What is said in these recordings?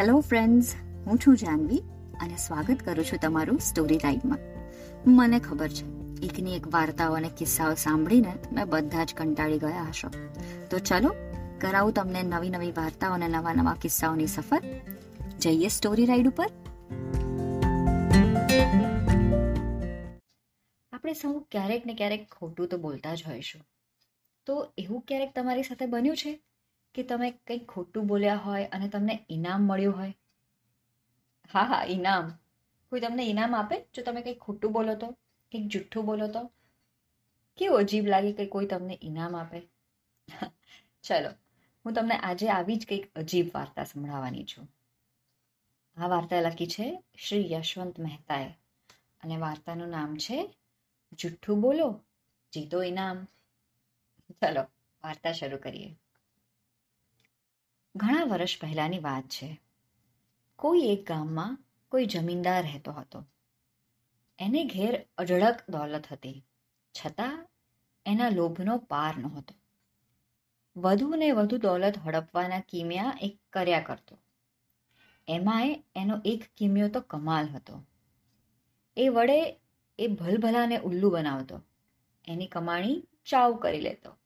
Hello friends હું છું જાનવી અને સ્વાગત કરું છું તમારું સ્ટોરી ટાઈમમાં મને ખબર છે એકની એક વાર્તાઓ અને કિસ્સાઓ સાંભળીને તમે બધા જ કંટાળી ગયા હશો. તો ચલો, કરાવું તમને નવી નવી વાર્તાઓ અને નવા નવા કિસ્સાઓની સફર. જઈએ સ્ટોરી રાઈડ ઉપર. આપણે સૌ ક્યારેક ને ક્યારેક ખોટું તો બોલતા જ હોઈશું. તો એવું ક્યારેક તમારી સાથે બન્યું છે? કે તમે કંઈક ખોટું બોલ્યા હોય અને તમને ઇનામ મળ્યું હોય? હા હા, ઇનામ. કોઈ તમને ઇનામ આપે જો તમે કંઈક ખોટું બોલો તો? કંઈક જુઠ્ઠું બોલો તો? કેવું અજીબ લાગે કે કોઈ તમને ઇનામ આપે? ચલો, હું તમને આજે આવી જ કંઈક અજીબ વાર્તા સંભળાવવાની છું. આ વાર્તા લખી છે શ્રી યશવંત મહેતાએ અને વાર્તાનું નામ છે જુઠ્ઠું બોલો, જીતો ઇનામ. ચલો, વાર્તા શરૂ કરીએ. ઘણા વર્ષ પહેલાની વાત છે. કોઈ એક ગામમાં કોઈ જમીનદાર રહેતો હતો. એને ઘેર અઢળક દોલત હતી. છતાં એના લોભનો પાર નહોતો. વધુ ને વધુ દોલત હડપવાના કિમિયા એક કર્યા કરતો. એમાંય એનો એક કિમિયો તો કમાલ હતો. એ વડે એ ભલભલાને ઉલ્લુ બનાવતો. એની કમાણી ચાવ કરી લેતો.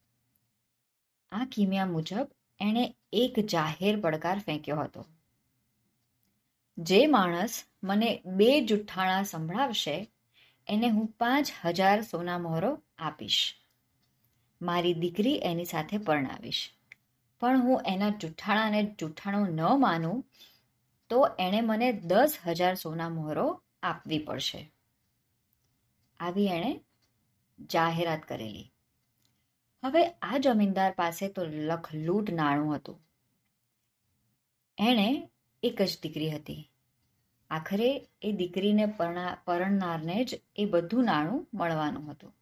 આ કિમિયા મુજબ એણે એક જાહેર પડકાર ફેંક્યો હતો. જે માણસ મને બે જુઠ્ઠાણા સંભળાવશે, એને હું પાંચ હજાર સોના મોહરો આપીશ. મારી દીકરી એની સાથે પરણાવીશ. પણ હું એના જુઠ્ઠાણાને જુઠ્ઠાણું ન માનું, તો એણે મને દસ હજાર સોના મોહરો આપવી પડશે. આવી એણે જાહેરાત કરેલી. હવે આ જમીનદાર પાસે તો લખલૂટ નાણું હતું. એણે એક જ દીકરી હતી. આખરે એ દીકરીને પરણનારને જ એ બધું નાણું મળવાનું હતું.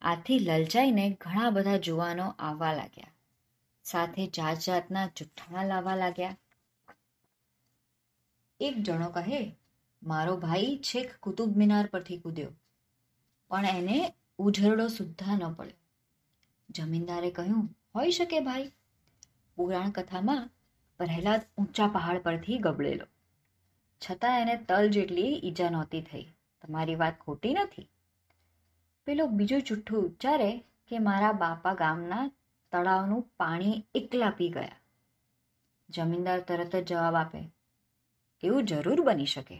આથી લલચાઈને ઘણા બધા જુવાનો આવવા લાગ્યા. સાથે જાત જાતના જુઠ્ઠાણા લાવવા લાગ્યા. એક જણો કહે, મારો ભાઈ છેક કુતુબ મિનાર પરથી કૂદ્યો. પણ એને ઉઝરડો સુદ્ધા ન પડ્યો. જમીનદારે કહ્યું, હોઈ શકે ભાઈ. પુરાણ કથામાં પ્રહલાદ ઊંચા પહાડ પરથી ગબડેલો. છતાં એને તલ જેટલી ઈજા નહોતી થઈ. તમારી વાત ખોટી નથી. પેલો બીજું જુઠ્ઠું ઉચ્ચારે કે, મારા બાપા ગામના તળાવનું પાણી એકલા પી ગયા. જમીનદાર તરત જ જવાબ આપે, એવું જરૂર બની શકે.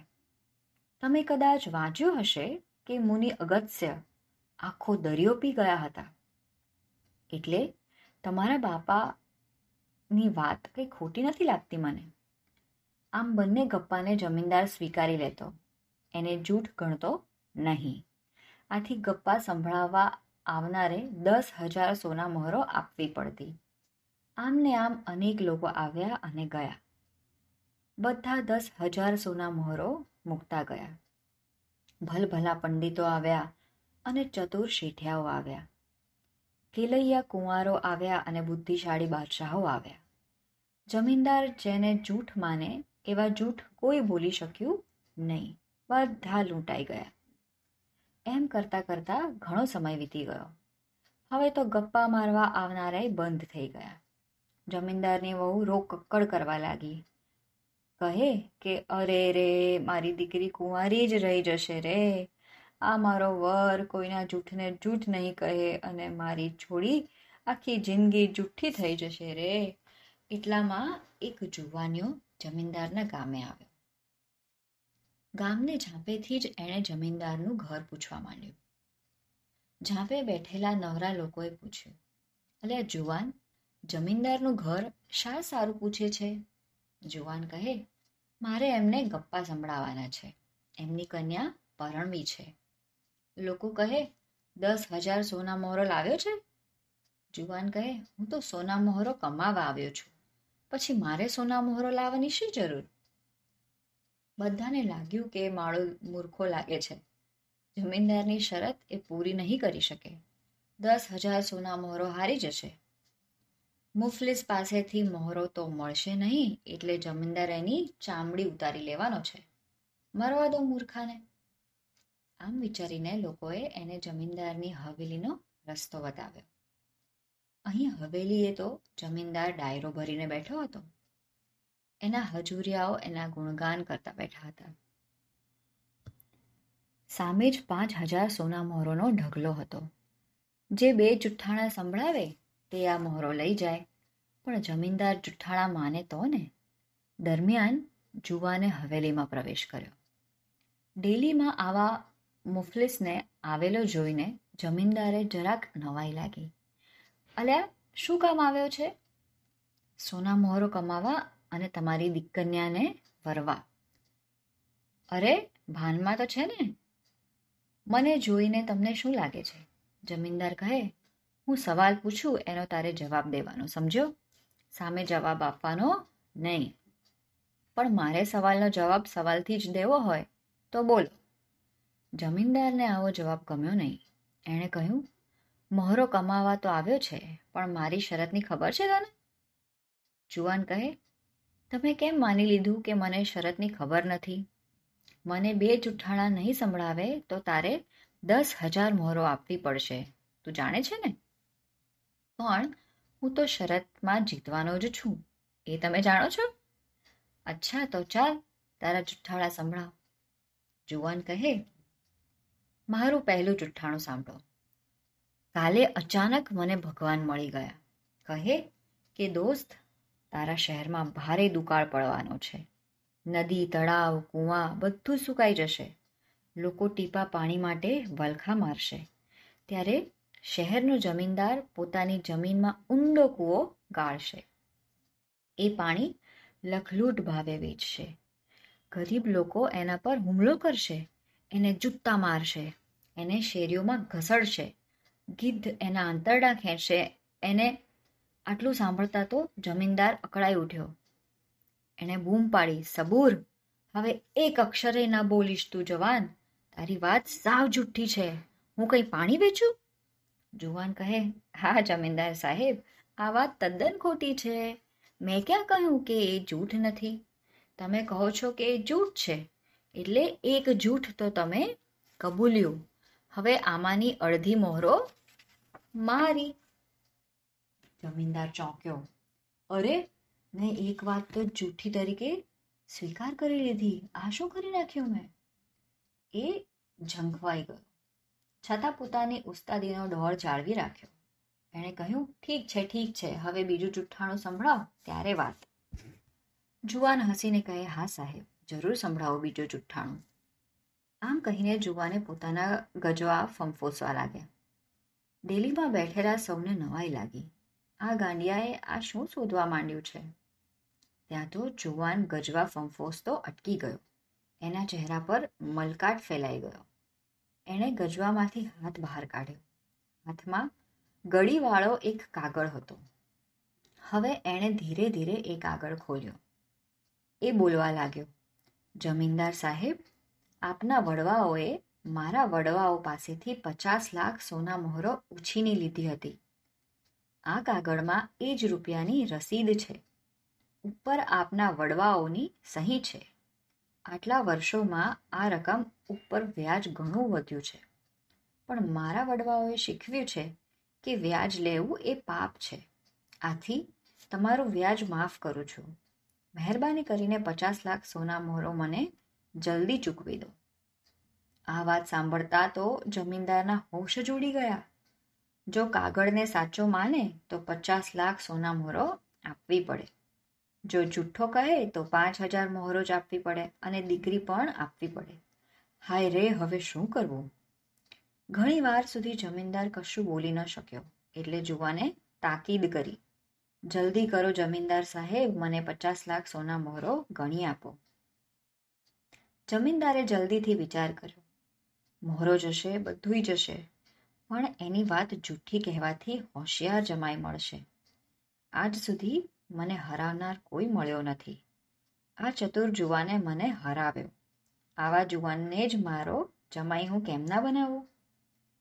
તમે કદાચ વાંચ્યું હશે કે મુનિ અગત્ય આખો દરિયો પી ગયા હતા. એટલે તમારા બાપાની વાત કંઈ ખોટી નથી લાગતી મને. આમ બંને ગપ્પાને જમીનદાર સ્વીકારી લેતો. એને જૂઠ ગણતો નહીં. આથી ગપ્પા સંભળાવવા આવનારે દસ હજાર સોના મોહરો આપવી પડતી. આમને આમ અનેક લોકો આવ્યા અને ગયા. બધા દસ હજાર સોના મોહરો મૂકતા ગયા. ભલભલા પંડિતો આવ્યા અને ચતુર શેઠિયાઓ આવ્યા. કેલૈયા કુંવારો આવ્યા અને બુદ્ધિશાળી બાદશાહો આવ્યા. જમીનદાર જેને જૂઠ માને, એવા જૂઠ કોઈ બોલી શક્યું નહીં. બધા લૂંટાઈ ગયા. એમ કરતાં કરતાં ઘણો સમય વીતી ગયો. હવે તો ગપ્પા મારવા આવનારાય બંધ થઈ ગયા. જમીનદારની વહુ રોગ કક્કડ કરવા લાગી. કહે કે, અરે રે, મારી દીકરી કુંવારી જ રહી જશે રે. આ મારો વર કોઈના જૂઠને જૂઠ નહીં કહે અને મારી છોડી આખી જિંદગી જૂઠી થઈ જશે રે. એટલામાં એક જુવાનીઓ જમીનદારના ગામે આવ્યો. ગામને ઝાંપેથી જ એણે જમીનદારનું ઘર પૂછવા માંડ્યું. ઝાંપે બેઠેલા નવરા લોકોએ પૂછ્યું, અલ્યા જુવાન, જમીનદારનું ઘર શા સારું પૂછે છે? જુવાન કહે, મારે એમને ગપ્પા સંભળાવવાના છે. એમની કન્યા પરણવી છે. લોકો કહે, દસ હજાર સોના મોહરો લાવ્યો છે? જુવાન કહે, હું તો સોના મોહરો કમાવા આવ્યો છું. પછી મારે સોના મોહરો લાવવાની શી જરૂર? બધાને લાગ્યું કે માળો મૂર્ખો લાગે છે. જમીનદારની શરત એ પૂરી નહીં કરી શકે. દસ હજાર સોના મોહરો હારી જશે. મુફલિસ પાસેથી મોહરો તો મળશે નહીં, એટલે જમીનદાર એની ચામડી ઉતારી લેવાનો છે. મરવા દો મૂર્ખાને. આમ વિચારીને લોકોએ એને જમીનદારની હવેલીનો રસ્તો બતાવ્યો. અહીં હવેલીએ તો જમીનદાર ડાયરો ભરીને બેઠો હતો. એના હજુરિયાઓ એના ગુણગાન કરતા બેઠા હતા. સામે જ પાંચ હજાર સોના મોહરોનો ઢગલો હતો. જે બે જુઠ્ઠાણા સંભળાવે તે આ મોહરો લઈ જાય. પણ જમીનદાર જુઠ્ઠાણા માને તો ને. દરમિયાન જુવાને હવેલીમાં પ્રવેશ કર્યો. ડેલીમાં આવા મુફલિસને આવેલો જોઈને જમીનદારે જરાક નવાઈ લાગી. અલ્યા, શું કામ આવ્યો છે? સોના મોહરો કમાવા અને તમારી દીકન્યાને વરવા. અરે, ભાનમાં તો છે ને. મને જોઈને તમને શું લાગે છે? જમીનદાર કહે, હું સવાલ પૂછું, એનો તારે જવાબ દેવાનો સમજ્યો સામે જવાબ આપવાનો નહીં. પણ મારે સવાલનો જવાબ સવાલથી જ દેવો હોય, તો બોલો. જમીનદારને આવો જવાબ ગમ્યો નહીં. એણે કહ્યું, મહોરો કમાવા તો આવ્યો છે, પણ મારી શરતની ખબર છે તને? જુવાન કહે, તમે કેમ માની લીધું કે મને શરતની ખબર નથી? મને બે જુઠ્ઠાણા નહીં સંભળાવે તો તારે દસ હજાર મોહરો આપવી પડશે. તું જાણે છે ને? પણ હું તો શરતમાં જીતવાનો જ છું. એ તમે જાણો છો? અચ્છા, તો ચાલ, તારા જુઠ્ઠાળા સંભળાવ. જુવાન કહે મારું પહેલું જુઠ્ઠાણું સાંભળો. કાલે અચાનક મને ભગવાન મળી ગયા. કહે કે, દોસ્ત, તારા શહેરમાં ભારે દુકાળ પડવાનો છે. નદી, તળાવ, કૂવા બધું સુકાઈ જશે. લોકો ટીપા પાણી માટે વલખા મારશે. ત્યારે શહેરનો જમીનદાર પોતાની જમીનમાં ઊંડો કૂવો ગાળશે. એ પાણી લખલૂટ ભાવે વેચશે. ગરીબ લોકો એના પર હુમલો કરશે. એને જૂતા મારશે, એને શેરીઓમાં ઘસડશે ગીધ એના આંતરડા ખેંચશે, એને આટલું સાંભળતા તો જમીનદાર અકળાઈ ઉઠ્યો. એણે બૂમ પાડી, સબૂર, હવે એક અક્ષરે ના બોલીશ તું જવાન, તારી વાત સાવ જુઠ્ઠી છે, હું કંઈ પાણી વેચું? જુવાન કહે, હા, જમીનદાર સાહેબ, આ વાત તદ્દન ખોટી છે. મેં ક્યાં કહ્યું કે એ જૂઠ નથી? તમે કહો છો કે એ જૂઠ છે. એટલે એક જૂઠ તો તમે કબૂલ્યું. હવે આમાંની અડધી મોહરો મારી. જમીનદાર ચોંક્યો. અરે, મેં એક વાત તો જૂઠી તરીકે સ્વીકાર કરી લીધી. આ શું કરી નાખ્યું મેં? એ ઝંખવાઈ ગયો. છતાં પોતાની ઉસ્તાદીનો ડોળ જાળવી રાખ્યો. એણે કહ્યું, ઠીક છે ઠીક છે. હવે બીજું જૂઠાણું સંભળાવ. ત્યારે વાત. જુવાન હસીને કહે, હા, સાહેબ. જરૂર સંભળાવો બીજું જુઠ્ઠાણું. આમ કહીને જુવાને પોતાના ગજવા ફંફોસવા લાગ્યા. ડેલીમાં બેઠેલા સૌને નવાઈ લાગી. આ ગાંડિયાએ આ શું શોધવા માંડ્યું છે? ત્યાં તો જુવાન ગજવા ફંફોસતો અટકી ગયો. એના ચહેરા પર મલકાટ ફેલાઈ ગયો. એણે ગજવામાંથી હાથ બહાર કાઢ્યો. હાથમાં ગળીવાળો એક કાગળ હતો. હવે એણે ધીરે ધીરે એ કાગળ ખોલ્યો. એ બોલવા લાગ્યો. જમીનદાર સાહેબ, આપના વડવાઓએ મારા વડવાઓ પાસેથી પચાસ લાખ સોના મોહરો ઉછીની લીધી હતી. આ કાગળમાં એ જ રૂપિયાની રસીદ છે. ઉપર આપના વડવાઓની સહી છે. આટલા વર્ષોમાં આ રકમ ઉપર વ્યાજ ઘણું વધ્યું છે. પણ મારા વડવાઓએ શીખવ્યું છે કે વ્યાજ લેવું એ પાપ છે. આથી તમારું વ્યાજ માફ કરું છું. મહેરબાની કરીને પચાસ લાખ સોના મોહરો મને જલ્દી ચૂકવી દો. આ વાત સાંભળતા તો જમીનદારના હોશ જ ઉડી ગયા. જો કાગળને સાચો માને, તો પચાસ લાખ સોના મોહરો આપવી પડે. જો જુઠ્ઠો કહે, તો પાંચ હજાર મોહરો જ આપવી પડે અને દીકરી પણ આપવી પડે. હાય રે, હવે શું કરવું? ઘણી વાર સુધી જમીનદાર કશું બોલી ન શક્યો, એટલે જુવાને તાકીદ કરી. જલ્દી કરો જમીનદાર સાહેબ, મને પચાસ લાખ સોના મોહરો ગણી આપો. જમીનદારે જલ્દીથી વિચાર કર્યો. મોહરો જશે, બધુંય જશે, પણ એની વાત જૂઠી કહેવાથી હોશિયાર જમાઈ મળશે. આજ સુધી મને હરાવનાર કોઈ મળ્યો નથી. આ ચતુર જુવાને મને હરાવ્યો. આવા જુવાનને જ મારો જમાઈ હું કેમ ના બનાવું?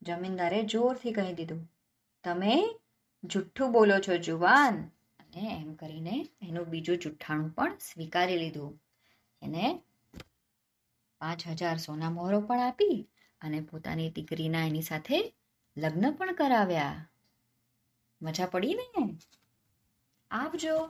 જમીનદારે જોરથી કહી દીધું, તમે જુઠ્ઠું બોલો છો જુવાન. અને એમ કરીને એનું બીજું જુઠ્ઠાણું પણ સ્વીકારી લીધું. એને પાંચ હજાર સોના મોહરો પણ આપી અને પોતાની દીકરીના એની સાથે લગ્ન પણ કરાવ્યા. મજા પડી ને? આપજો